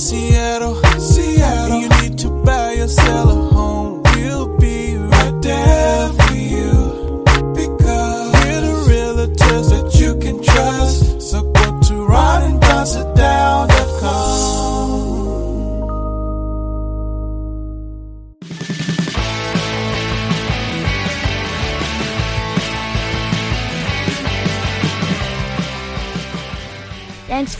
Seattle, Seattle. And you need to buy or sell a home. We'll be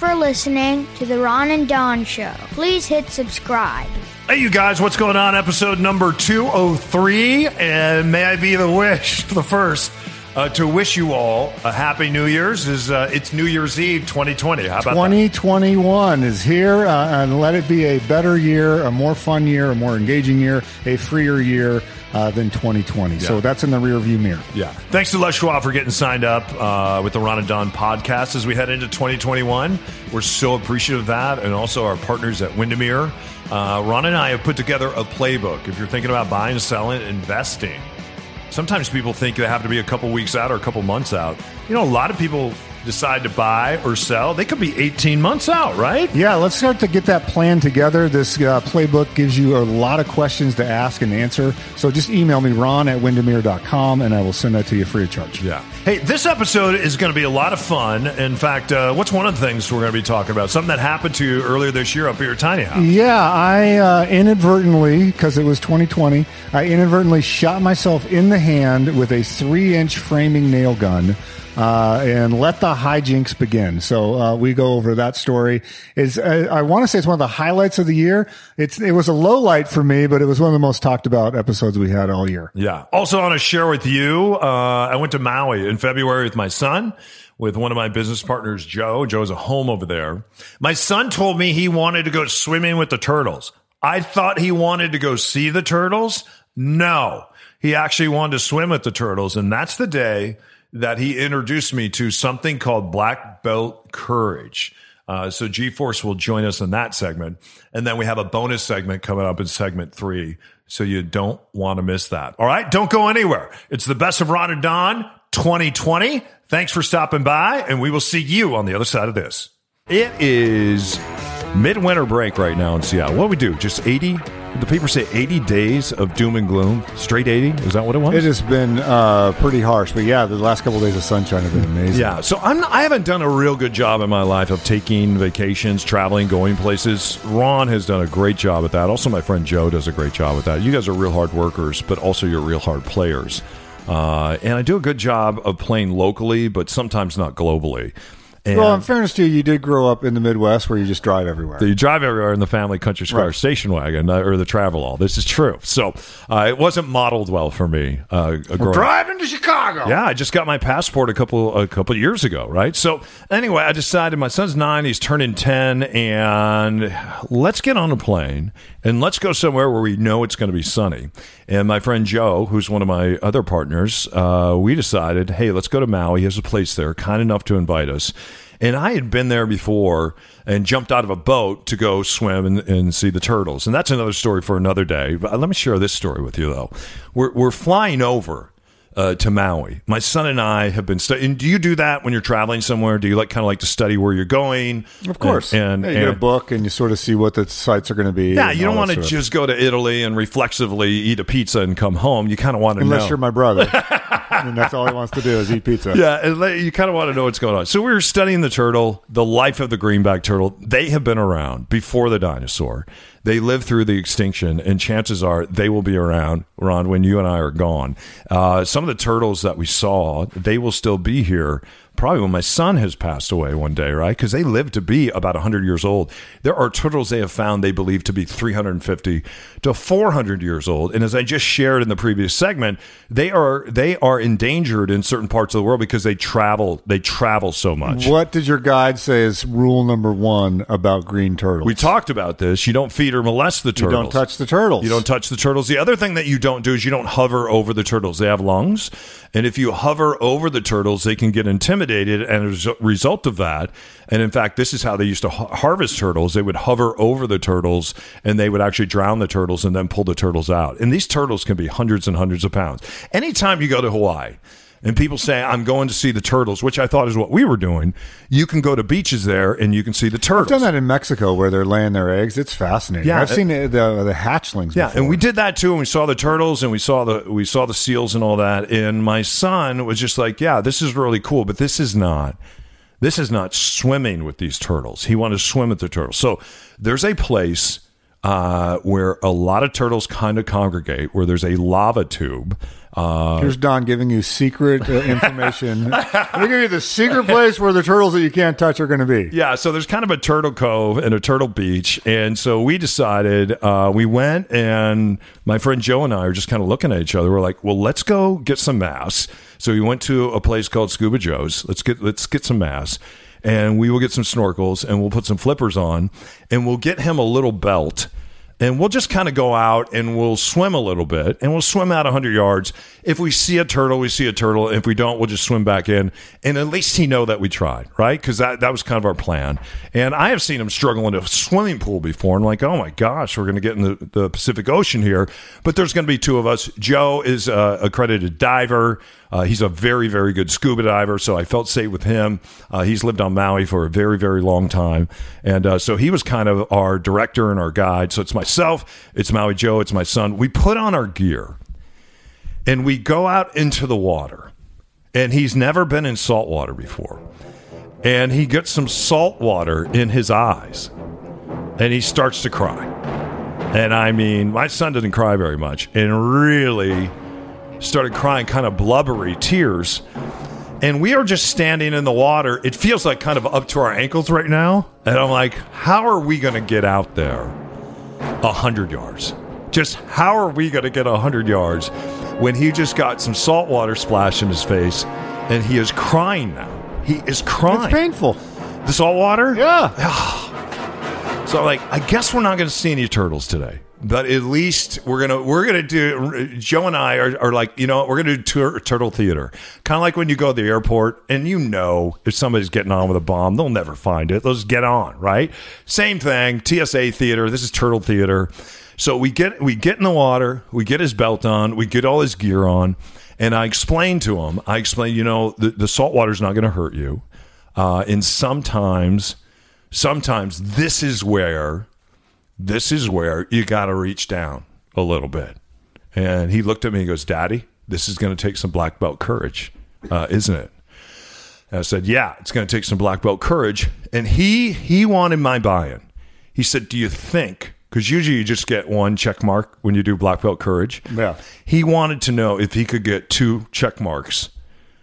for listening to the Ron and Don Show. Please hit subscribe. Hey, you guys, what's going on? Episode number 203. And may I be the wish, the first, uh, to wish you all a happy New Year's. Is uh, It's New Year's Eve 2020. How about 2021 is here, uh, and let it be a better year, a more fun year, a more engaging year, a freer year uh, than 2020. So that's in the rearview mirror. Yeah. Thanks to Les Schwab for getting signed up uh, with the Ron and Don podcast as we head into 2021. We're so appreciative of that. And also our partners at Windermere. Uh, Ron and I have put together a playbook. If you're thinking about buying, selling, investing, sometimes people think they have to be a couple weeks out or a couple months out. You know, a lot of people decide to buy or sell. They could be 18 months out, right? Yeah, let's start to get that plan together. This uh, playbook gives you a lot of questions to ask and answer. So just email me, ron at windermere.com, and I will send that to you free of charge. Yeah. Hey, this episode is going to be a lot of fun. In fact, uh, what's one of the things we're going to be talking about? Something that happened to you earlier this year up at your tiny house. Yeah, I uh, inadvertently, because it was 2020, I inadvertently shot myself in the hand with a three inch framing nail gun. Uh, and let the hijinks begin. So uh, we go over that story. Is uh, I want to say it's one of the highlights of the year. It's it was a low light for me, but it was one of the most talked about episodes we had all year. Yeah. Also, I want to share with you. Uh, I went to Maui in February with my son, with one of my business partners, Joe. Joe's a home over there. My son told me he wanted to go swimming with the turtles. I thought he wanted to go see the turtles. No, he actually wanted to swim with the turtles, and that's the day that he introduced me to something called black belt courage. Uh, so G-Force will join us in that segment. And then we have a bonus segment coming up in segment three. So you don't want to miss that. All right. Don't go anywhere. It's the best of Ron and Don 2020. Thanks for stopping by and we will see you on the other side of this. It is midwinter break right now in Seattle. What do we do? Just 80? The paper say 80 days of doom and gloom. Straight 80? Is that what it was? It has been uh, pretty harsh, but yeah, the last couple of days of sunshine have been amazing. Yeah, so I'm I haven't done a real good job in my life of taking vacations, traveling, going places. Ron has done a great job at that. Also, my friend Joe does a great job with that. You guys are real hard workers, but also you're real hard players. Uh, and I do a good job of playing locally, but sometimes not globally. And Well, in fairness to you, you did grow up in the Midwest where you just drive everywhere. you drive everywhere in the family country car Right. station wagon uh, or the Travelall. This is true. So uh, it wasn't modeled well for me. Uh, up. driving to Chicago. Yeah, I just got my passport a couple a couple years ago, right? So anyway, I decided my son's nine, he's turning ten, and let's get on a plane and let's go somewhere where we know it's going to be sunny. And my friend Joe, who's one of my other partners, uh, we decided, hey, let's go to Maui. He has a place there, kind enough to invite us. And I had been there before and jumped out of a boat to go swim and, and see the turtles. And that's another story for another day. But let me share this story with you, though. We're, we're flying over uh, to Maui. My son and I have been studying. Do you do that when you're traveling somewhere? Do you like kind of like to study where you're going? Of course. And, Yeah, and, you get a book and you sort of see what the sites are going to be. yeah, you don't want to sort of- just go to Italy and reflexively eat a pizza and come home. You kind of want to Unless know. you're my brother. and that's all he wants to do is eat pizza. Yeah, and you kind of want to know what's going on. So we were studying the turtle, the life of the greenback turtle. They have been around before the dinosaur. They live through the extinction, and chances are they will be around, Ron, when you and I are gone. Uh, some of the turtles that we saw, they will still be here probably when my son has passed away one day, right? Because they live to be about 100 years old. There are turtles they have found they believe to be 350 to 400 years old. And as I just shared in the previous segment, they are they are endangered in certain parts of the world because they travel they travel so much. What did your guide say is rule number one about green turtles? We talked about this. You don't feed or molest the turtles. You don't touch the turtles. You don't touch the turtles. The other thing that you don't do is you don't hover over the turtles. They have lungs. And if you hover over the turtles, they can get intimidated. And as a result of that, and in fact, this is how they used to ha- harvest turtles. They would hover over the turtles and they would actually drown the turtles and then pull the turtles out. And these turtles can be hundreds and hundreds of pounds. Anytime you go to Hawaii, and people say I'm going to see the turtles, which I thought is what we were doing. You can go to beaches there and you can see the turtles. I've done that in Mexico where they're laying their eggs. It's fascinating. Yeah, I've it- seen the, the, the hatchlings. Yeah, before. and we did that too. And we saw the turtles, and we saw the we saw the seals and all that. And my son was just like, "Yeah, this is really cool, but this is not this is not swimming with these turtles. He wanted to swim with the turtles. So there's a place uh, where a lot of turtles kind of congregate, where there's a lava tube. Uh, Here's Don giving you secret uh, information. Let me give you the secret place where the turtles that you can't touch are going to be. Yeah, so there's kind of a turtle cove and a turtle beach, and so we decided uh, we went, and my friend Joe and I are just kind of looking at each other. We're like, well, let's go get some mass. So we went to a place called Scuba Joe's. Let's get let's get some mass, and we will get some snorkels, and we'll put some flippers on, and we'll get him a little belt. And we'll just kind of go out and we'll swim a little bit and we'll swim out 100 yards. If we see a turtle, we see a turtle. If we don't, we'll just swim back in. And at least he know that we tried, right? Because that, that was kind of our plan. And I have seen him struggle in a swimming pool before. And like, oh my gosh, we're going to get in the, the Pacific Ocean here. But there's going to be two of us. Joe is a accredited diver. Uh, he's a very, very good scuba diver, so I felt safe with him. Uh, he's lived on Maui for a very, very long time, and uh, so he was kind of our director and our guide. So it's myself, it's Maui Joe, it's my son. We put on our gear, and we go out into the water, and he's never been in salt water before, and he gets some salt water in his eyes, and he starts to cry. And I mean, my son didn't cry very much, and really started crying kind of blubbery tears. And we are just standing in the water. It feels like kind of up to our ankles right now. And I'm like, how are we going to get out there 100 yards? Just how are we going to get a 100 yards when he just got some salt water splash in his face and he is crying now? He is crying. It's painful. The salt water? Yeah. So like, I guess we're not going to see any turtles today, but at least we're gonna we're gonna do. Joe and I are, are like, you know, we're gonna do tur- turtle theater, kind of like when you go to the airport and you know if somebody's getting on with a bomb, they'll never find it. They'll just get on, right? Same thing. TSA theater. This is turtle theater. So we get we get in the water, we get his belt on, we get all his gear on, and I explain to him. I explain, you know, the, the salt water's not to hurt you, uh, and sometimes sometimes this is where this is where you got to reach down a little bit. And he looked at me and goes daddy this is going to take some black belt courage uh, isn't it? And i said yeah it's going to take some black belt courage. And he he wanted my buy-in. He said do you think because usually you just get one check mark when you do black belt courage. Yeah. he wanted to know if he could get two check marks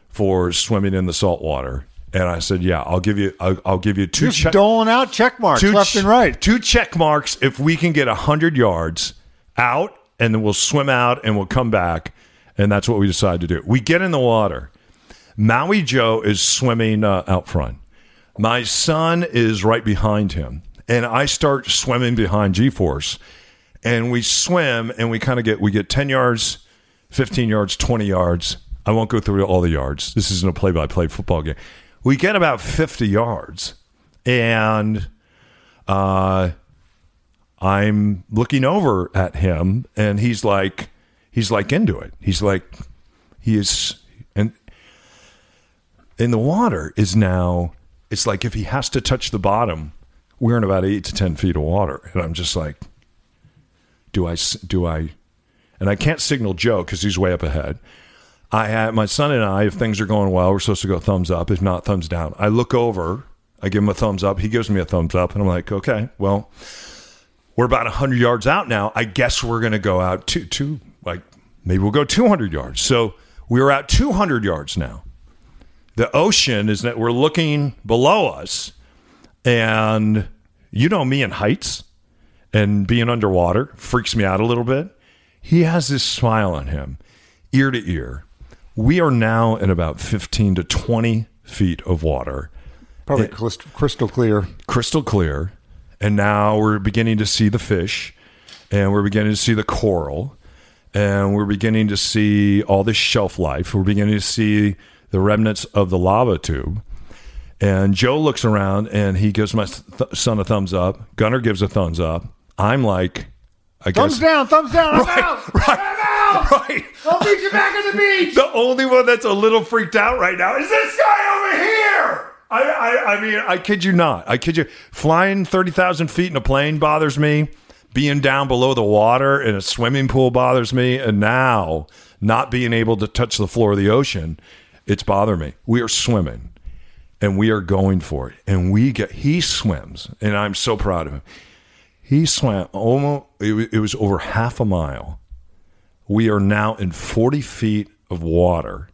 for swimming in the salt water and i said yeah i'll give you i'll, I'll give you two Just check doling out check marks left ch- and right. Two check marks if we can get 100 yards out, and then we'll swim out and we'll come back. And that's what we decided to do. We get in the water. Maui Joe is swimming uh, out front. My son is right behind him. And I start swimming behind G Force. And we swim and we kind of get, we get 10 yards, 15 yards, 20 yards. I won't go through all the yards. This isn't a play by play football game. We get about 50 yards. And uh, I'm looking over at him, and he's like, he's like into it. He's like, he is, and in the water is now. It's like if he has to touch the bottom, we're in about eight to ten feet of water, and I'm just like, do I? Do I? And I can't signal Joe because he's way up ahead. I had my son and I, if mm-hmm. things are going well, we're supposed to go thumbs up. If not, thumbs down. I look over, I give him a thumbs up. He gives me a thumbs up, and I'm like, okay, well, we're about 100 yards out now. I guess we're going to go out to, to like, maybe we'll go 200 yards. So we're at 200 yards now. The ocean is that we're looking below us, and you know me and heights and being underwater freaks me out a little bit. He has this smile on him, ear to ear. We are now in about 15 to 20 feet of water Probably crystal, crystal clear. crystal clear. And now we're beginning to see the fish and we're beginning to see the coral and we're beginning to see all this shelf life. We're beginning to see the remnants of the lava tube. And Joe looks around and he gives my th- son a thumbs up. Gunner gives a thumbs up. I'm like, I Thumbs guess. Thumbs down, thumbs down, I'm out. Right. Out! Right. I'll meet you back at the beach. The only one that's a little freaked out right now is this guy over here. I, I, I mean, I kid you not. I kid you. Flying 30,000 feet in a plane bothers me. Being down below the water in a swimming pool bothers me. And now, not being able to touch the floor of the ocean, it's bothering me. We are swimming and we are going for it. And we get, he swims, and I'm so proud of him. He swam almost, it was over half a mile. We are now in 40 feet of water.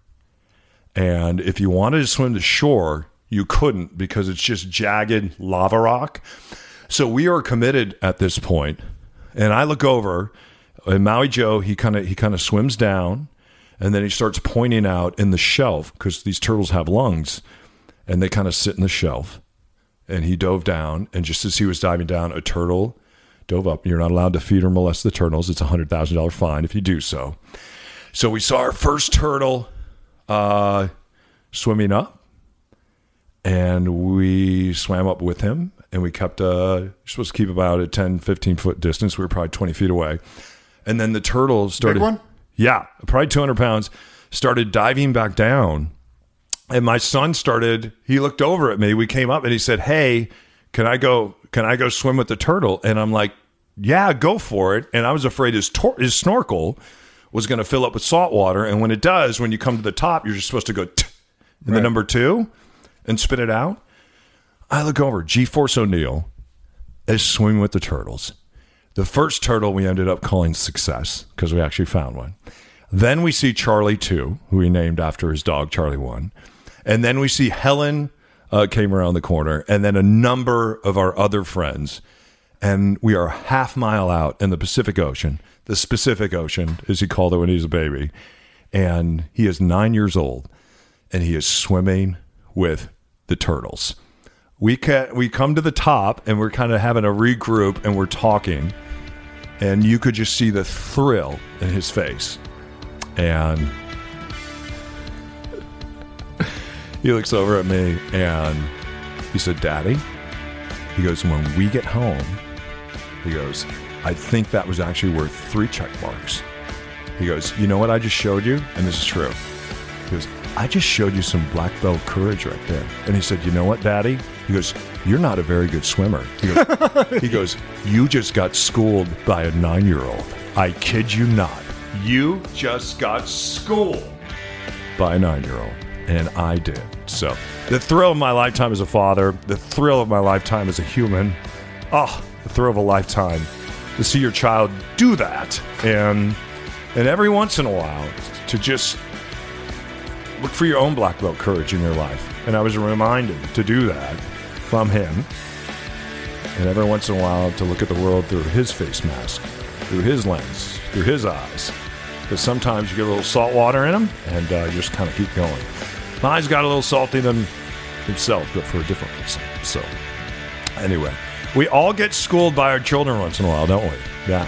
And if you wanted to swim to shore, you couldn't because it's just jagged lava rock. So we are committed at this point. And I look over, and Maui Joe, he kind of he kind of swims down, and then he starts pointing out in the shelf because these turtles have lungs, and they kind of sit in the shelf. And he dove down, and just as he was diving down, a turtle dove up. You're not allowed to feed or molest the turtles. It's a hundred thousand dollar fine if you do so. So we saw our first turtle uh, swimming up, and we swam up with him, and we kept uh, you're supposed to keep about a 10, 15 foot distance. We were probably 20 feet away. And then the turtle started. one? Yeah, probably 200 pounds. Started diving back down. And my son started, he looked over at me. We came up and he said, Hey, can I go, can I go swim with the turtle? And I'm like, Yeah, go for it. And I was afraid his, tor- his snorkel was going to fill up with salt water. And when it does, when you come to the top, you're just supposed to go t- in the number two and spit it out. I look over, G Force O'Neill is swimming with the turtles. The first turtle we ended up calling Success because we actually found one. Then we see Charlie 2, who we named after his dog, Charlie 1. And then we see Helen uh, came around the corner, and then a number of our other friends. And we are a half mile out in the Pacific Ocean, the Pacific Ocean, as he called it when he was a baby. And he is nine years old, and he is swimming with the turtles we can we come to the top and we're kind of having a regroup and we're talking and you could just see the thrill in his face and he looks over at me and he said daddy he goes when we get home he goes i think that was actually worth three check marks he goes you know what i just showed you and this is true he goes, I just showed you some black belt courage right there. And he said, You know what, Daddy? He goes, You're not a very good swimmer. He goes, he goes You just got schooled by a nine year old. I kid you not. You just got schooled by a nine year old. And I did. So, the thrill of my lifetime as a father, the thrill of my lifetime as a human, oh, the thrill of a lifetime to see your child do that. And and every once in a while, to just look for your own black belt courage in your life. And I was reminded to do that from him. And every once in a while, to look at the world through his face mask, through his lens, through his eyes. Because sometimes you get a little salt water in them and uh, you just kind of keep going. My eyes got a little salty than himself, but for a different reason. So, anyway, we all get schooled by our children once in a while, don't we? Yeah.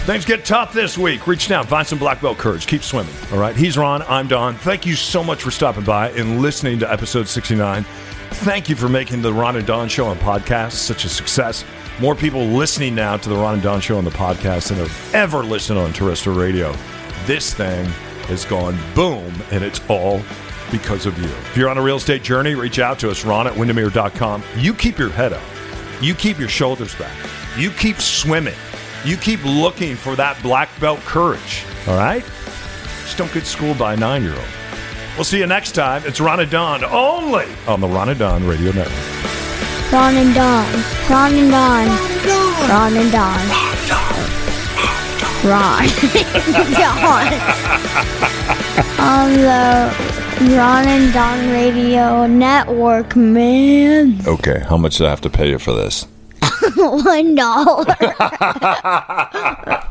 Things get tough this week. Reach down, find some black belt courage. Keep swimming. All right. He's Ron. I'm Don. Thank you so much for stopping by and listening to episode 69. Thank you for making the Ron and Don Show on podcast such a success. More people listening now to the Ron and Don Show on the podcast than have ever listened on terrestrial radio. This thing has gone boom, and it's all because of you. If you're on a real estate journey, reach out to us, ron at windermere.com. You keep your head up. You keep your shoulders back. You keep swimming. You keep looking for that black belt courage. All right? Just don't get schooled by a nine year old. We'll see you next time. It's Ron and Don only on the Ron and Don Radio Network. Ron and Don. Ron and Don. Ron and Don. Ron and Don. On the Ron and Don Radio Network, man. Okay, how much do I have to pay you for this? One dollar.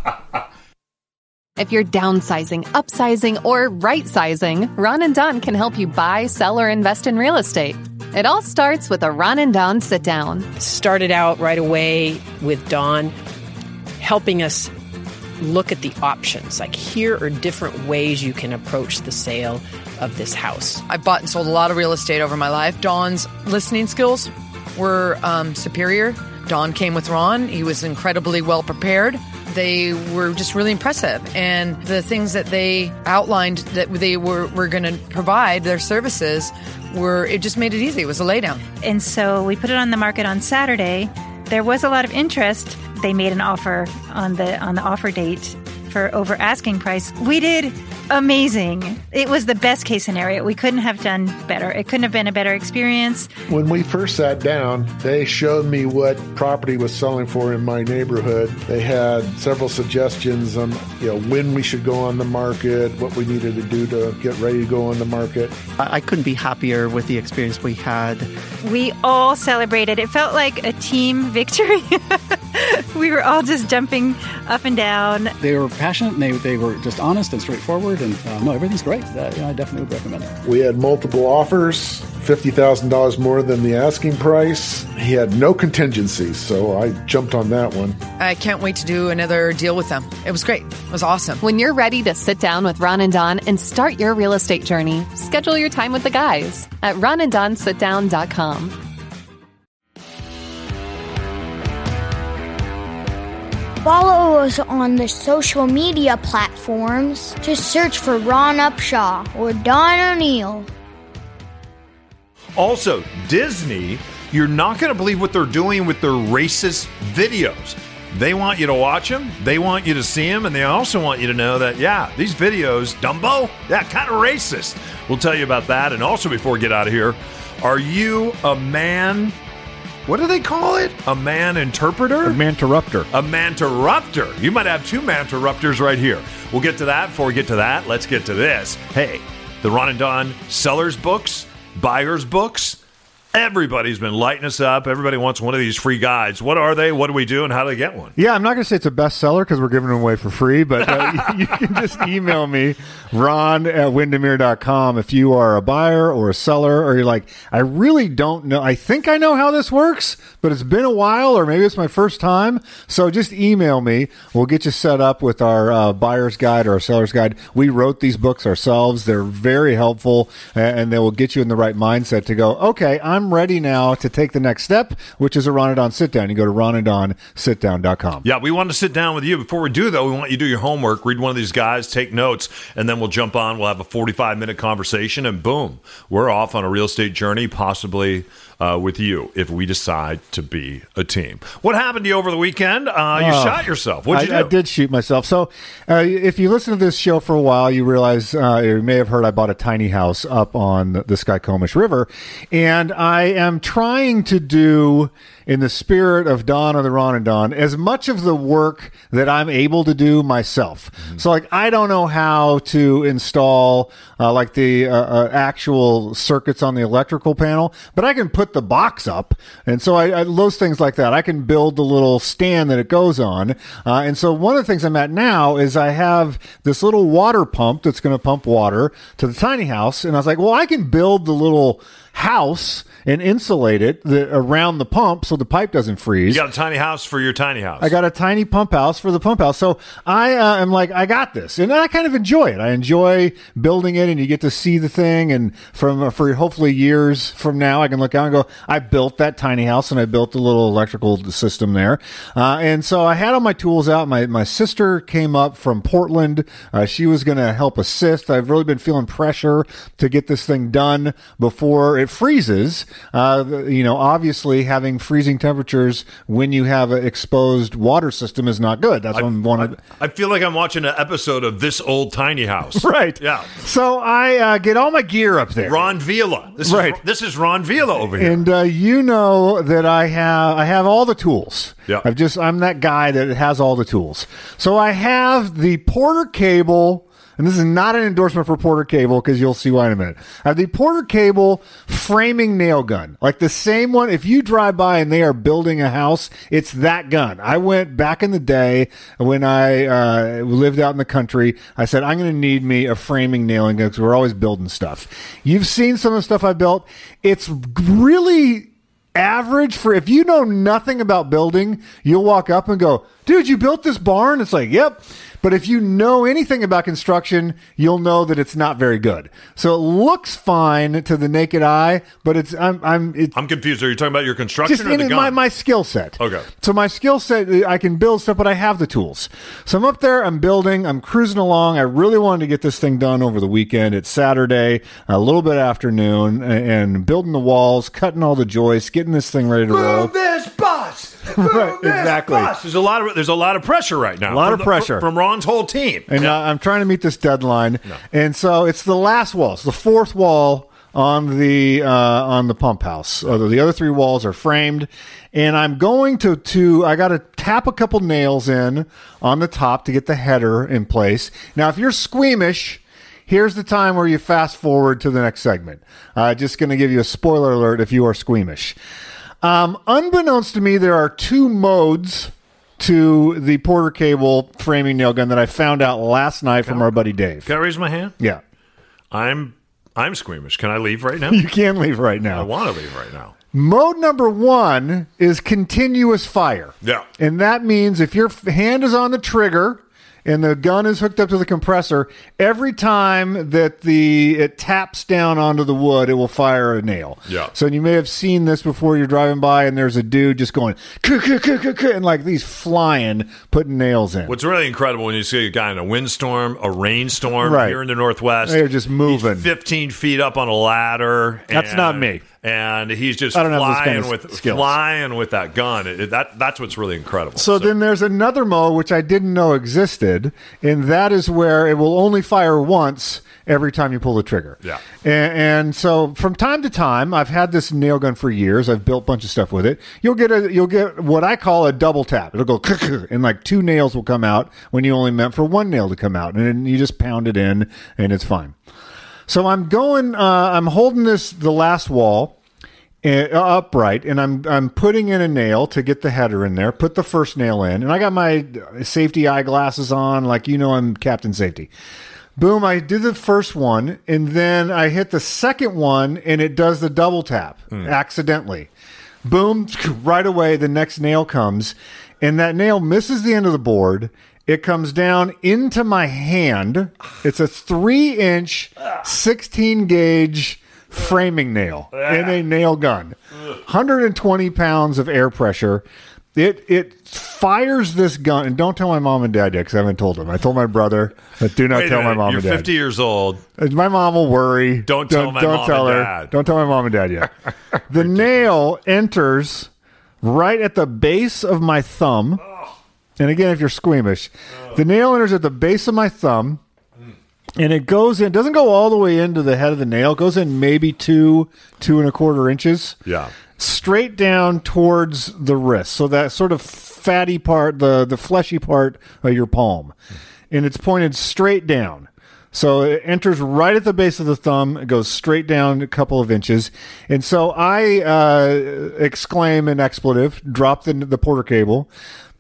If you're downsizing, upsizing, or right sizing, Ron and Don can help you buy, sell, or invest in real estate. It all starts with a Ron and Don sit down. started out right away with Don helping us look at the options. Like, here are different ways you can approach the sale of this house. I've bought and sold a lot of real estate over my life. Don's listening skills were um, superior. Dawn came with Ron. He was incredibly well prepared. they were just really impressive. And the things that they outlined that they were, were going to provide, their services, were it just made it easy. It was a laydown. And so we put it on the market on Saturday. There was a lot of interest. They made an offer on the on the offer date for over asking price. We did amazing. It was the best case scenario. We couldn't have done better. It couldn't have been a better experience. When we first sat down, they showed me what property was selling for in my neighborhood. They had several suggestions on you know when we should go on the market, what we needed to do to get ready to go on the market. I, I couldn't be happier with the experience we had. We all celebrated. It felt like a team victory. we were all just jumping up and down. They were passionate and they, they were just honest and straightforward. And uh, no, everything's great. Uh, you know, I definitely would recommend it. We had multiple offers, $50,000 more than the asking price. He had no contingencies, so I jumped on that one. I can't wait to do another deal with them. It was great. It was awesome. When you're ready to sit down with Ron and Don and start your real estate journey, schedule your time with the guys at ronanddonsitdown.com. Follow us on the social media platforms. Just search for Ron Upshaw or Don O'Neill. Also, Disney, you're not going to believe what they're doing with their racist videos. They want you to watch them, they want you to see them, and they also want you to know that, yeah, these videos, Dumbo, yeah, kind of racist. We'll tell you about that. And also, before we get out of here, are you a man? What do they call it? A man interpreter? A manterrupter. A manterrupter. You might have two manterrupters right here. We'll get to that. Before we get to that, let's get to this. Hey, the Ron and Don sellers books, buyers books. Everybody's been lighting us up. Everybody wants one of these free guides. What are they? What do we do? And how do they get one? Yeah, I'm not going to say it's a bestseller because we're giving them away for free, but uh, you can just email me, ron at windermere.com, if you are a buyer or a seller, or you're like, I really don't know. I think I know how this works, but it's been a while, or maybe it's my first time. So just email me. We'll get you set up with our uh, buyer's guide or our seller's guide. We wrote these books ourselves. They're very helpful, and they will get you in the right mindset to go, okay, I'm ready now to take the next step, which is a Ron and Don sit down. You go to ronanddonsitdown.com. Yeah, we want to sit down with you. Before we do, though, we want you to do your homework, read one of these guys, take notes, and then we'll jump on. We'll have a 45 minute conversation, and boom, we're off on a real estate journey, possibly uh, with you if we decide to be a team. What happened to you over the weekend? Uh, you Oh. shot yourself. What'd you I, do? I did shoot myself. So, uh, if you listen to this show for a while, you realize uh, you may have heard I bought a tiny house up on the, the Skykomish River, and I am trying to do, in the spirit of Don of the Ron and Don, as much of the work that I'm able to do myself. Mm-hmm. So, like, I don't know how to install uh, like the uh, uh, actual circuits on the electrical panel, but I can put the box up, and so I, I those things like that. I can build the little stand that it goes on, uh, and so one of the things I'm at now is I have this little water pump that's going to pump water to the tiny house, and I was like, well, I can build the little house and insulate it the, around the pump so the pipe doesn't freeze. you got a tiny house for your tiny house. I got a tiny pump house for the pump house. So I uh, am like, I got this. And I kind of enjoy it. I enjoy building it and you get to see the thing. And from, uh, for hopefully years from now, I can look out and go, I built that tiny house and I built the little electrical system there. Uh, and so I had all my tools out. My, my sister came up from Portland. Uh, she was going to help assist. I've really been feeling pressure to get this thing done before it freezes. Uh, you know, obviously having freezing temperatures when you have an exposed water system is not good. That's one, one of I feel like I'm watching an episode of This Old Tiny House. right. Yeah. So I uh, get all my gear up there. Ron Vila. This Right. Is, this is Ron Vila over here. And uh, you know that I have I have all the tools. Yeah. I've just I'm that guy that has all the tools. So I have the Porter cable. And this is not an endorsement for Porter Cable because you'll see why in a minute. I have the Porter Cable framing nail gun, like the same one. If you drive by and they are building a house, it's that gun. I went back in the day when I uh, lived out in the country. I said I'm going to need me a framing nailing gun because we're always building stuff. You've seen some of the stuff I built. It's really average for if you know nothing about building, you'll walk up and go, dude, you built this barn? It's like, yep. But if you know anything about construction, you'll know that it's not very good. So it looks fine to the naked eye, but it's I'm I'm it's I'm confused. Are you talking about your construction just or in the gun? my my skill set. Okay. So my skill set, I can build stuff, but I have the tools. So I'm up there, I'm building, I'm cruising along. I really wanted to get this thing done over the weekend. It's Saturday, a little bit afternoon, a- and building the walls, cutting all the joists, getting this thing ready to roll. this bus. Right, exactly. There's a lot of there's a lot of pressure right now. A lot of the- pressure. from Ron's whole team. and uh, I'm trying to meet this deadline. And so it's the last wall, it's the fourth wall on the uh, on the pump house. Uh, the other three walls are framed, and I'm going to to I got to tap a couple nails in on the top to get the header in place. Now, if you're squeamish. Here's the time where you fast forward to the next segment. Uh, just going to give you a spoiler alert if you are squeamish. Um, unbeknownst to me, there are two modes to the Porter Cable framing nail gun that I found out last night from our buddy Dave. Can I raise my hand? Yeah, I'm I'm squeamish. Can I leave right now? you can leave right now. I now. want to leave right now. Mode number one is continuous fire. Yeah. And that means if your f- hand is on the trigger and the gun is hooked up to the compressor, every time that the it taps down onto the wood, it will fire a nail. Yeah. So you may have seen this before you're driving by and there's a dude just going and like these flying putting nails in. What's really incredible when you see a guy in a windstorm, a rainstorm Right. here in the Northwest. They're just moving. He's 15 feet up on a ladder. That's not me. And he's just I don't flying with skills. flying with that gun. It- that that's what's really incredible. So, then there's another mode which I didn't know existed, and that is where it will only fire once every time you pull the trigger. Yeah. And, and so from time to time, I've had this nail gun for years. I've built a bunch of stuff with it. You'll get a you'll get what I call a double tap. It'll go and like two nails will come out when you only meant for one nail to come out, and then you just pound it in, and it's fine. So I'm going. Uh, I'm holding this the last wall uh, upright, and I'm I'm putting in a nail to get the header in there. Put the first nail in, and I got my safety eyeglasses on, like you know I'm Captain Safety. Boom! I do the first one, and then I hit the second one, and it does the double tap accidentally. Boom! Right away, the next nail comes, and that nail misses the end of the board. It comes down into my hand. It's a three inch, 16 gauge framing nail in a nail gun. 120 pounds of air pressure. It it fires this gun, and don't tell my mom and dad yet because I haven't told them. I told my brother, but do not Wait a tell my minute, mom You're and dad. 50 years old. My mom will worry. Don't tell my don't mom tell and her. dad. Don't tell my mom and dad yet. the nail enters right at the base of my thumb. And again, if you're squeamish, the nail enters at the base of my thumb. And it goes in, doesn't go all the way into the head of the nail, it goes in maybe two, two and a quarter inches Yeah. straight down towards the wrist. So that sort of fatty part, the the fleshy part of your palm, and it's pointed straight down. So it enters right at the base of the thumb. It goes straight down a couple of inches, and so I uh, exclaim an expletive, drop the the porter cable,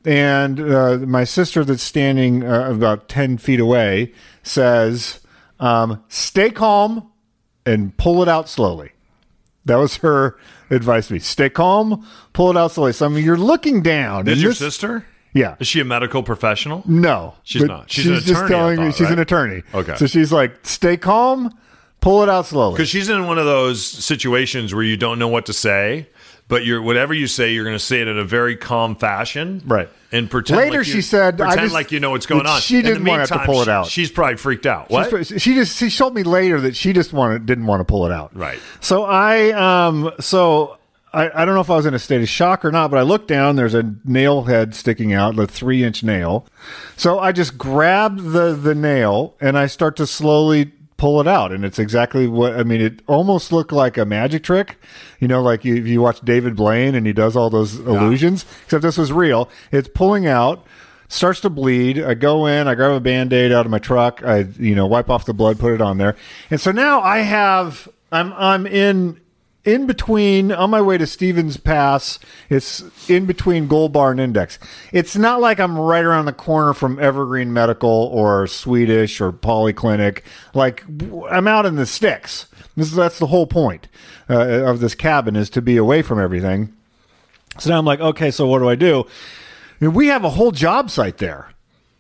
and uh, my sister that's standing uh, about ten feet away says, um, "Stay calm and pull it out slowly." That was her advice to me. Stay calm, pull it out slowly. So I mean, you're looking down. Is your this- sister? Yeah. Is she a medical professional? No, She's not. She's an just telling me she's an attorney. Okay. So she's like, stay calm, pull it out slowly. Because she's in one of those situations where you don't know what to say, but you're whatever you say, you're going to say it in a very calm fashion, Right. And pretend Later, like you- she said, I pretend just- like you know what's going on. she didn't want to have to meantime, pull it she- out. She's probably freaked out. What? She's- She just she told me later that she just wanted didn't want to pull it out. Right. So I um so I, I don't know if I was in a state of shock or not, but I looked down. There's a nail head sticking out, a three inch nail. So I just grab the the nail and I start to slowly pull it out, and it's exactly what I mean. It almost looked like a magic trick, you know, like you, if you watch David Blaine and he does all those illusions. Except this was real. It's pulling out starts to bleed. I go in, I grab a band aid out of my truck, I you know wipe off the blood, put it on there, and so now I have I'm I'm in in between on my way to Stevens Pass. It's in between Gold Bar and Index. It's not like I'm right around the corner from Evergreen Medical or Swedish or Polyclinic. Like I'm out in the sticks. This that's the whole point uh, of this cabin is to be away from everything. So now I'm like, okay, so what do I do? We have a whole job site there.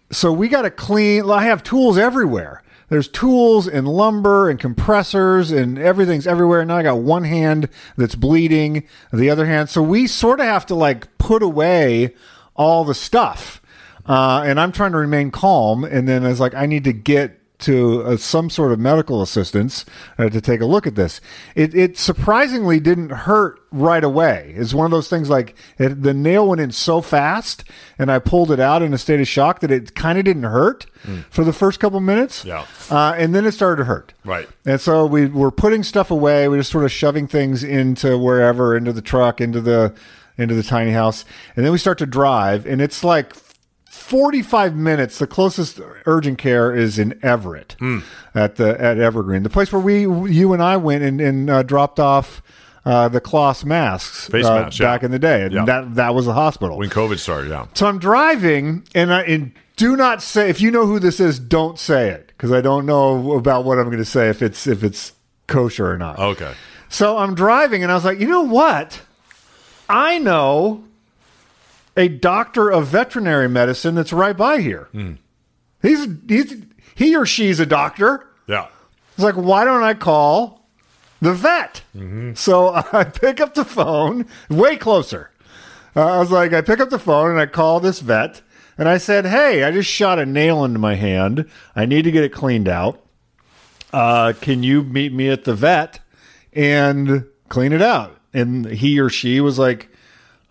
so we got to clean. I have tools everywhere. There's tools and lumber and compressors and everything's everywhere. Now I got one hand that's bleeding, the other hand. So we sort of have to like put away all the stuff. Uh, and I'm trying to remain calm. And then I was like, I need to get to uh, some sort of medical assistance uh, to take a look at this. It, it surprisingly didn't hurt right away. It's one of those things like it, the nail went in so fast, and I pulled it out in a state of shock that it kind of didn't hurt for the first couple minutes. Yeah. uh, and then it started to hurt. Right. And so we were putting stuff away. We were just sort of shoving things into wherever, into the truck, into the into the tiny house, and then we start to drive, and it's like 45 minutes. The closest urgent care is in Everett Hmm. at the at Evergreen, the place where we you and I went and, and uh, dropped off. Uh, the cloth masks Face uh, yeah. back in the day, and Yeah. that that was a hospital. When COVID started, yeah. So I'm driving, and I and do not say if you know who this is, don't say it because I don't know about what I'm going to say if it's if it's kosher or not. Okay. So I'm driving, and I was like, you know what? I know a doctor of veterinary medicine that's right by here. He's he's he or she's a doctor. Yeah. It's like, why don't I call the vet? So I pick up the phone, way closer. Uh, I was like, I pick up the phone and I call this vet and I said, Hey, I just shot a nail into my hand. I need to get it cleaned out. Uh, can you meet me at the vet and clean it out? And he or she was like,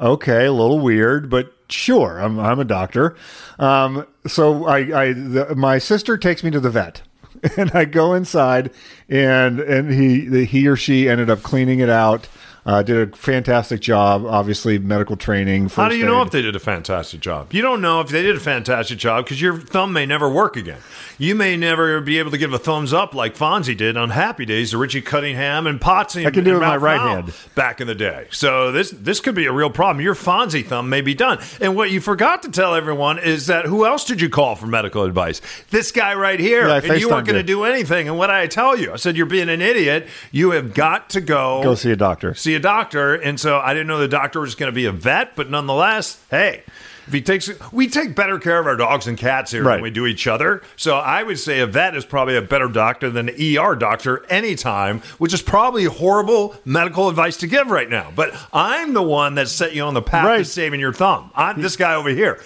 okay, a little weird, but sure, I'm, I'm a doctor. Um, so I, I the, my sister takes me to the vet. And I go inside, and and he he or she ended up cleaning it out. Uh, did a fantastic job. Obviously, medical training. How do you know if they did a fantastic job? You don't know if they did a fantastic job because your thumb may never work again. You may never be able to give a thumbs up like Fonzie did on Happy Days to Richie Cunningham and Potsy. I can do it with my right hand. back in the day. So this this could be a real problem. Your Fonzie thumb may be done. And what you forgot to tell everyone is that who else did you call for medical advice? This guy right here. Yeah, and you weren't going to do anything. And what did I tell you? I said you're being an idiot. You have got to go Go see a doctor. see a doctor. And so I didn't know the doctor was going to be a vet, but nonetheless, hey, if he takes, we take better care of our dogs and cats here Right. than we do each other. So I would say a vet is probably a better doctor than an ER doctor anytime, which is probably horrible medical advice to give right now. But I'm the one that set you on the path to saving your thumb. I'm this guy over here.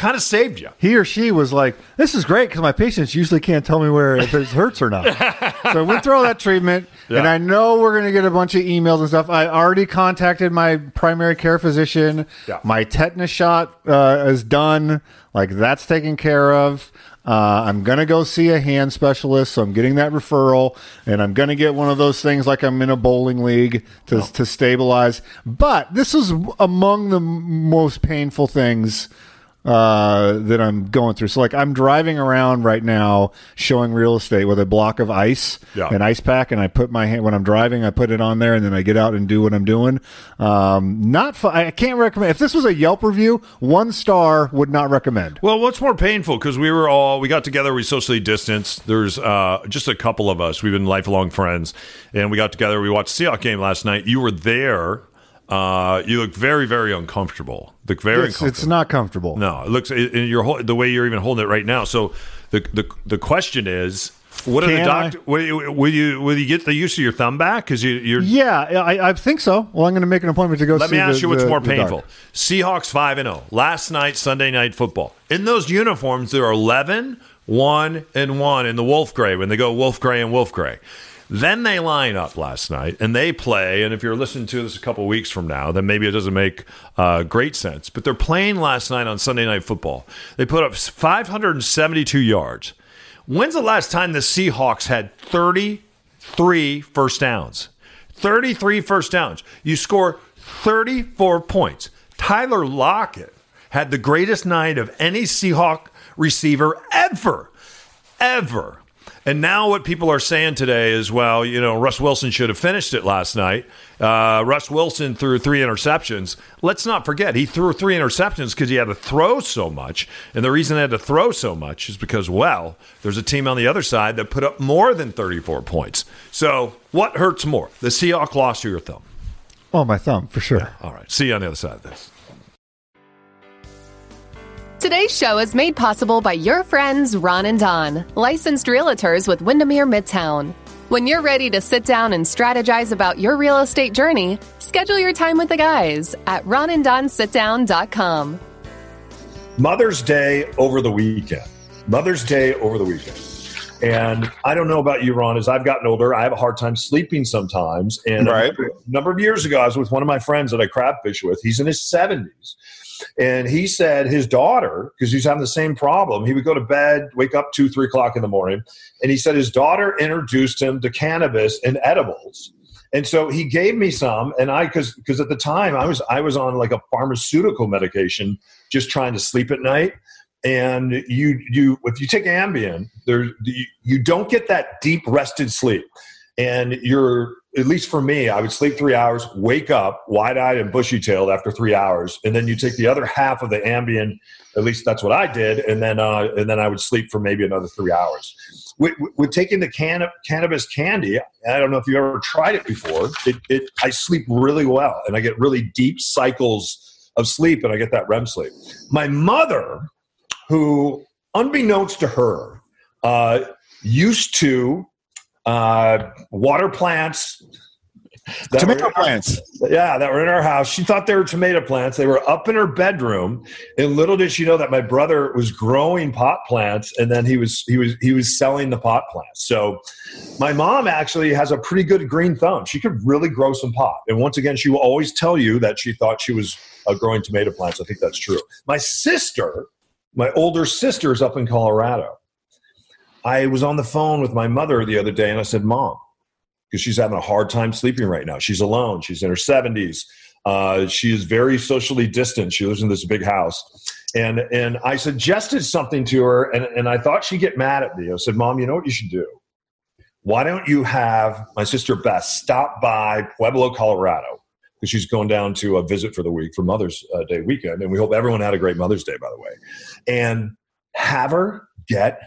Kind of saved you. he or she was like, "This is great because my patients usually can't tell me where if it hurts or not." so we all that treatment, and I know we're going to get a bunch of emails and stuff. I already contacted my primary care physician. Yeah. My tetanus shot uh, is done. Like that's taken care of. Uh, I'm gonna go see a hand specialist, so I'm getting that referral, and I'm gonna get one of those things like I'm in a bowling league to to stabilize. But this is among the most painful things uh, that I'm going through. So like I'm driving around right now showing real estate with a block of ice, Yeah. an ice pack, and I put my hand when I'm driving, I put it on there, and then I get out and do what I'm doing. Um, not fu- I can't recommend. If this was a Yelp review, one star would not recommend. Well, what's more painful because we were all we got together, we socially distanced. There's uh, just a couple of us. We've been lifelong friends, and we got together. We watched Seahawks game last night. You were there. Uh, you look very, very uncomfortable. Look very It's, uncomfortable. it's not comfortable. No, it looks you're hol- the way you're even holding it right now. So the the the question is, what are the doctor? I- Will you, will you will you get the use of your thumb back? Because you you're Yeah, I, I think so. Well, I'm going to make an appointment to go. let see me ask the- you what's the- more painful. Seahawks 5 and 0. Last night Sunday night football. In those uniforms there are 11 1 and 1 in the wolf gray when they go wolf gray and wolf gray. Then they line up last night and they play. And if you're listening to this a couple weeks from now, then maybe it doesn't make uh, great sense. But they're playing last night on Sunday Night Football. They put up 572 yards. When's the last time the Seahawks had 33 first downs? 33 first downs. You score 34 points. Tyler Lockett had the greatest night of any Seahawk receiver ever. Ever. And now what people are saying today is, well, you know, Russ Wilson should have finished it last night. Uh, Russ Wilson threw three interceptions. Let's not forget, he threw three interceptions because he had to throw so much. And the reason he had to throw so much is because, well, there's a team on the other side that put up more than 34 points. So what hurts more, the Seahawk loss or your thumb? Oh, my thumb for sure. All right. See you on the other side of this. Today's show is made possible by your friends Ron and Don, licensed realtors with Windermere Midtown. When you're ready to sit down and strategize about your real estate journey, schedule your time with the guys at ronanddonsitdown.com. Mother's Day over the weekend. Mother's Day over the weekend. And I don't know about you, Ron, as I've gotten older, I have a hard time sleeping sometimes. And Right. a number of years ago, I was with one of my friends that I crab fish with. He's in his 70s. And he said his daughter, because he's having the same problem, he would go to bed, wake up two, three o'clock in the morning. And he said his daughter introduced him to cannabis and edibles. And so he gave me some, and I because because at the time I was I was on like a pharmaceutical medication, just trying to sleep at night. And you you if you take Ambien, there you, you don't get that deep rested sleep, and you're at least for me, I would sleep three hours, wake up wide eyed and bushy tailed after three hours, and then you take the other half of the Ambien. At least that's what I did, and then uh, and then I would sleep for maybe another three hours. With, with taking the can cannabis candy, I don't know if you ever tried it before. It, it I sleep really well, and I get really deep cycles of sleep, and I get that REM sleep. My mother, who, unbeknownst to her, uh, used to uh, water plants. Tomato plants. Yeah, that were in our house. She thought they were tomato plants. They were up in her bedroom, and little did she know that my brother was growing pot plants, and then he was he was he was selling the pot plants. So, my mom actually has a pretty good green thumb. She could really grow some pot. And once again, she will always tell you that she thought she was uh, growing tomato plants. I think that's true. My sister, my older sister, is up in Colorado. I was on the phone with my mother the other day, and I said, "Mom." because she's having a hard time sleeping right now. She's alone. She's in her 70s. Uh, she is very socially distant. She lives in this big house. And, and I suggested something to her, and, and I thought she'd get mad at me. I said, Mom, you know what you should do? Why don't you have my sister Beth stop by Pueblo, Colorado? Because she's going down to a visit for the week for Mother's uh, Day weekend. And we hope everyone had a great Mother's Day, by the way. And have her get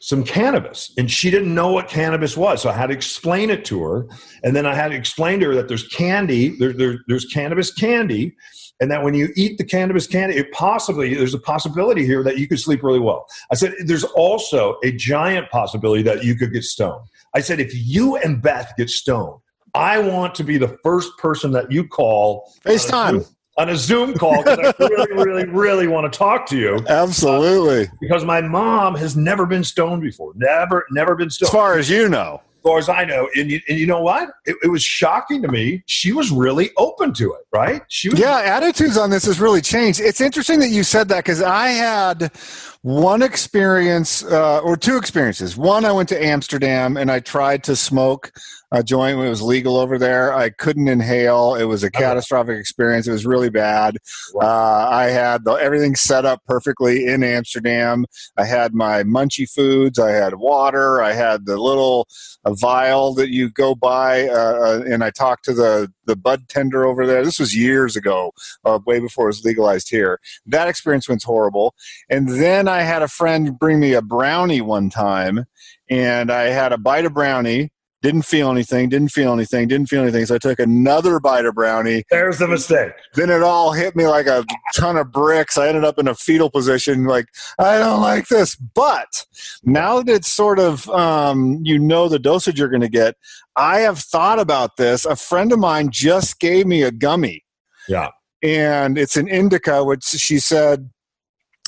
some cannabis. And she didn't know what cannabis was. So i had to explain it to her. And then i had to explain to her that there's candy there, there, there's cannabis candy and that when you eat the cannabis candy it possibly there's a possibility here that you could sleep really well. I said there's also a giant possibility that you could get stoned. I said if you and beth get stoned i want to be the first person that you call FaceTime. On a Zoom call because I really, really, really want to talk to you. Absolutely. Because my mom has never been stoned before. Never, never been stoned. As far as you know. As far as I know. And you, and you know what? It, it was shocking to me. She was really open to it, right? She was Yeah, attitudes on this has really changed. It's interesting that you said that because I had one experience uh, or two experiences. One, I went to Amsterdam and I tried to smoke a joint when it was legal over there. I couldn't inhale. It was a catastrophic experience. It was really bad. Uh, I had the, everything set up perfectly in Amsterdam. I had my munchy foods. I had water. I had the little a vial that you go by, uh, uh, and I talked to the the bud tender over there. This was years ago, uh, way before it was legalized here. That experience was horrible. And then I had a friend bring me a brownie one time, and I had a bite of brownie. Didn't feel anything. Didn't feel anything. Didn't feel anything. So I took another bite of brownie. There's the mistake. Then it all hit me like a ton of bricks. I ended up in a fetal position. Like I don't like this. But now that it's sort of um, you know the dosage you're going to get, I have thought about this. A friend of mine just gave me a gummy Yeah. and it's an indica, which she said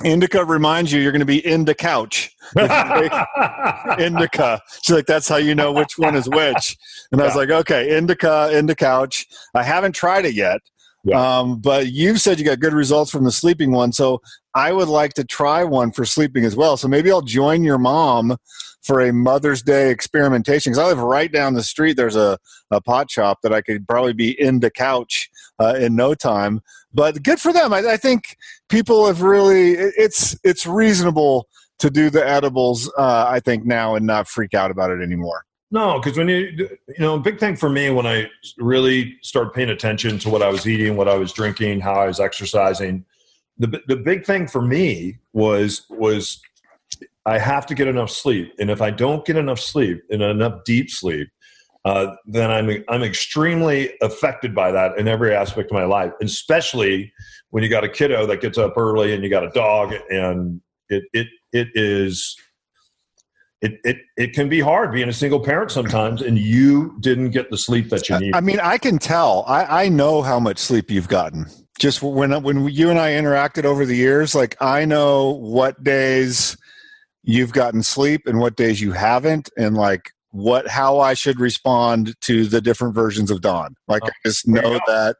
indica reminds you you're going to be in the couch. If you take indica. She's like, that's how you know which one is which. And I was like, okay, indica, indica couch. I haven't tried it yet. Yeah. Um, but you said you got good results from the sleeping one. So I would like to try one for sleeping as well. So maybe I'll join your mom for a Mother's Day experimentation. Because I live right down the street. There's a, a pot shop that I could probably be in the couch uh, in no time. But good for them. I, I think people have really. it- It's it's reasonable to do the edibles. Uh, I think now and not freak out about it anymore. No, because when you, you know, big thing for me when I really started paying attention to what I was eating, what I was drinking, how I was exercising, the the big thing for me was was I have to get enough sleep, and if I don't get enough sleep and enough deep sleep, uh, then I'm I'm extremely affected by that in every aspect of my life, especially when you got a kiddo that gets up early and you got a dog, and it it it is. It, it, it can be hard being a single parent sometimes, and you didn't get the sleep that you need. I mean, I can tell. I, I know how much sleep you've gotten. Just when when you and I interacted over the years, like I know what days you've gotten sleep and what days you haven't, and like what how I should respond to the different versions of Don. Like I just know that.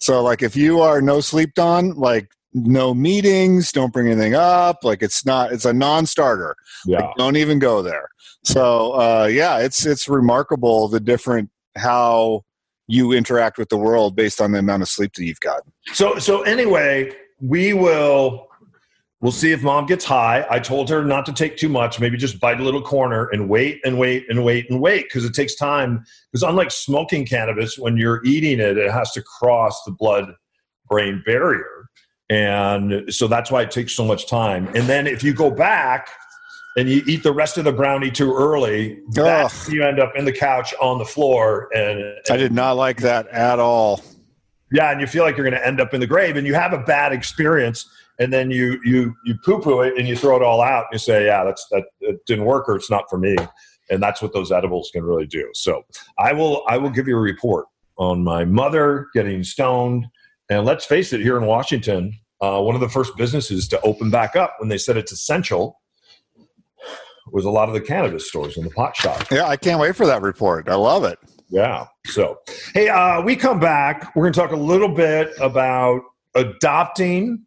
So like if you are no sleep Don, like no meetings, don't bring anything up. Like it's not it's a non-starter. Yeah. Like, don't even go there. So uh yeah, it's it's remarkable the different how you interact with the world based on the amount of sleep that you've gotten. So so anyway, we will we'll see if mom gets high. I told her not to take too much, maybe just bite a little corner and wait and wait and wait and wait because it takes time. Because unlike smoking cannabis, when you're eating it, it has to cross the blood brain barrier. And so that's why it takes so much time. And then if you go back and you eat the rest of the brownie too early, you end up in the couch on the floor and I did not like that at all. yeah, and you feel like you're going to end up in the grave, and you have a bad experience, and then you you you poo poo it, and you throw it all out, and you say, "Yeah, that's that it didn't work, or it's not for me," and that's what those edibles can really do. So I will I will give you a report on my mother getting stoned, and let's face it, here in Washington, uh, one of the first businesses to open back up when they said it's essential was a lot of the cannabis stores and the pot shops. Yeah, I can't wait for that report. I love it. Yeah. So, hey, uh, we come back. We're going to talk a little bit about adopting.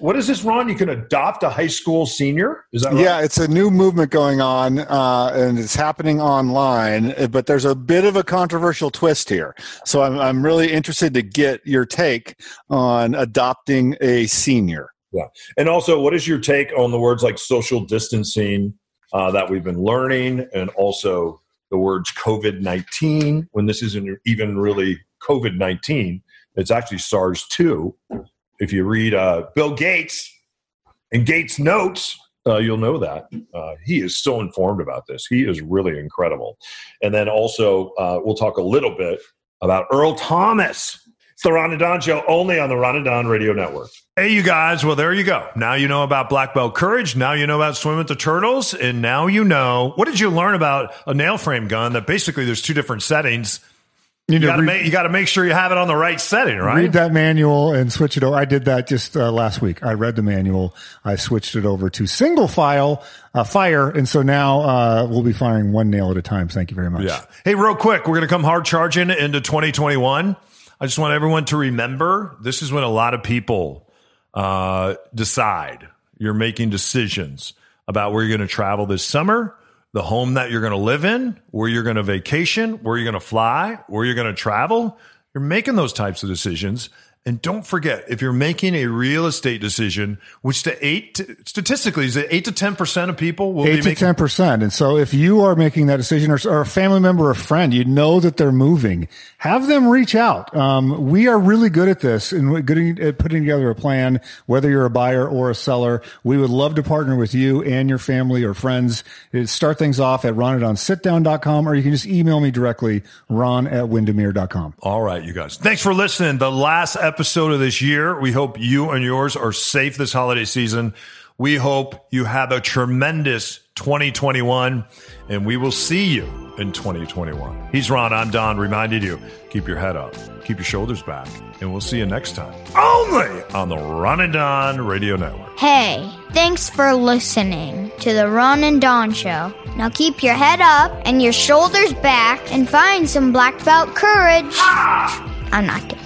What is this, Ron? You can adopt a high school senior. Is that right? Yeah, it's a new movement going on, uh, and it's happening online. But there's a bit of a controversial twist here. So I'm, I'm really interested to get your take on adopting a senior. Yeah. And also, what is your take on the words like social distancing uh, that we've been learning, and also the words COVID 19 when this isn't even really COVID 19? It's actually SARS 2. If you read uh, Bill Gates and Gates' notes, uh, you'll know that. Uh, he is so informed about this. He is really incredible. And then also, uh, we'll talk a little bit about Earl Thomas. It's the Ron and Don Show only on the Ron and Don Radio Network. Hey, you guys. Well, there you go. Now you know about Black Belt Courage. Now you know about Swim with the Turtles. And now you know what did you learn about a nail frame gun that basically there's two different settings. You, know, gotta read- make, you gotta make sure you have it on the right setting, right? Read that manual and switch it over. I did that just uh, last week. I read the manual. I switched it over to single file uh, fire, and so now uh, we'll be firing one nail at a time. Thank you very much. Yeah. Hey, real quick, we're going to come hard charging into 2021. I just want everyone to remember this is when a lot of people uh, decide. You're making decisions about where you're going to travel this summer, the home that you're going to live in, where you're going to vacation, where you're going to fly, where you're going to travel. You're making those types of decisions. And don't forget, if you're making a real estate decision, which to eight, statistically, is it eight to 10% of people will Eight to ten percent, and so if you are making that decision, or, or a family member or friend, you know that they're moving, have them reach out. Um, we are really good at this and we're good at putting together a plan. Whether you're a buyer or a seller, we would love to partner with you and your family or friends. Uh, Start things off at ronanddonsitdown.com, or you can just email me directly, ron at windermere.com. All right, you guys. Thanks for listening. The last episode of this year. We hope you and yours are safe this holiday season. We hope you have a tremendous 2021, and we will see you in 2021. He's Ron. I'm Don. Reminded you keep your head up, keep your shoulders back, and we'll see you next time. Only on the Ron and Don Radio Network. Hey, thanks for listening to the Ron and Don Show. Now keep your head up and your shoulders back and find some black belt courage. I'm not kidding.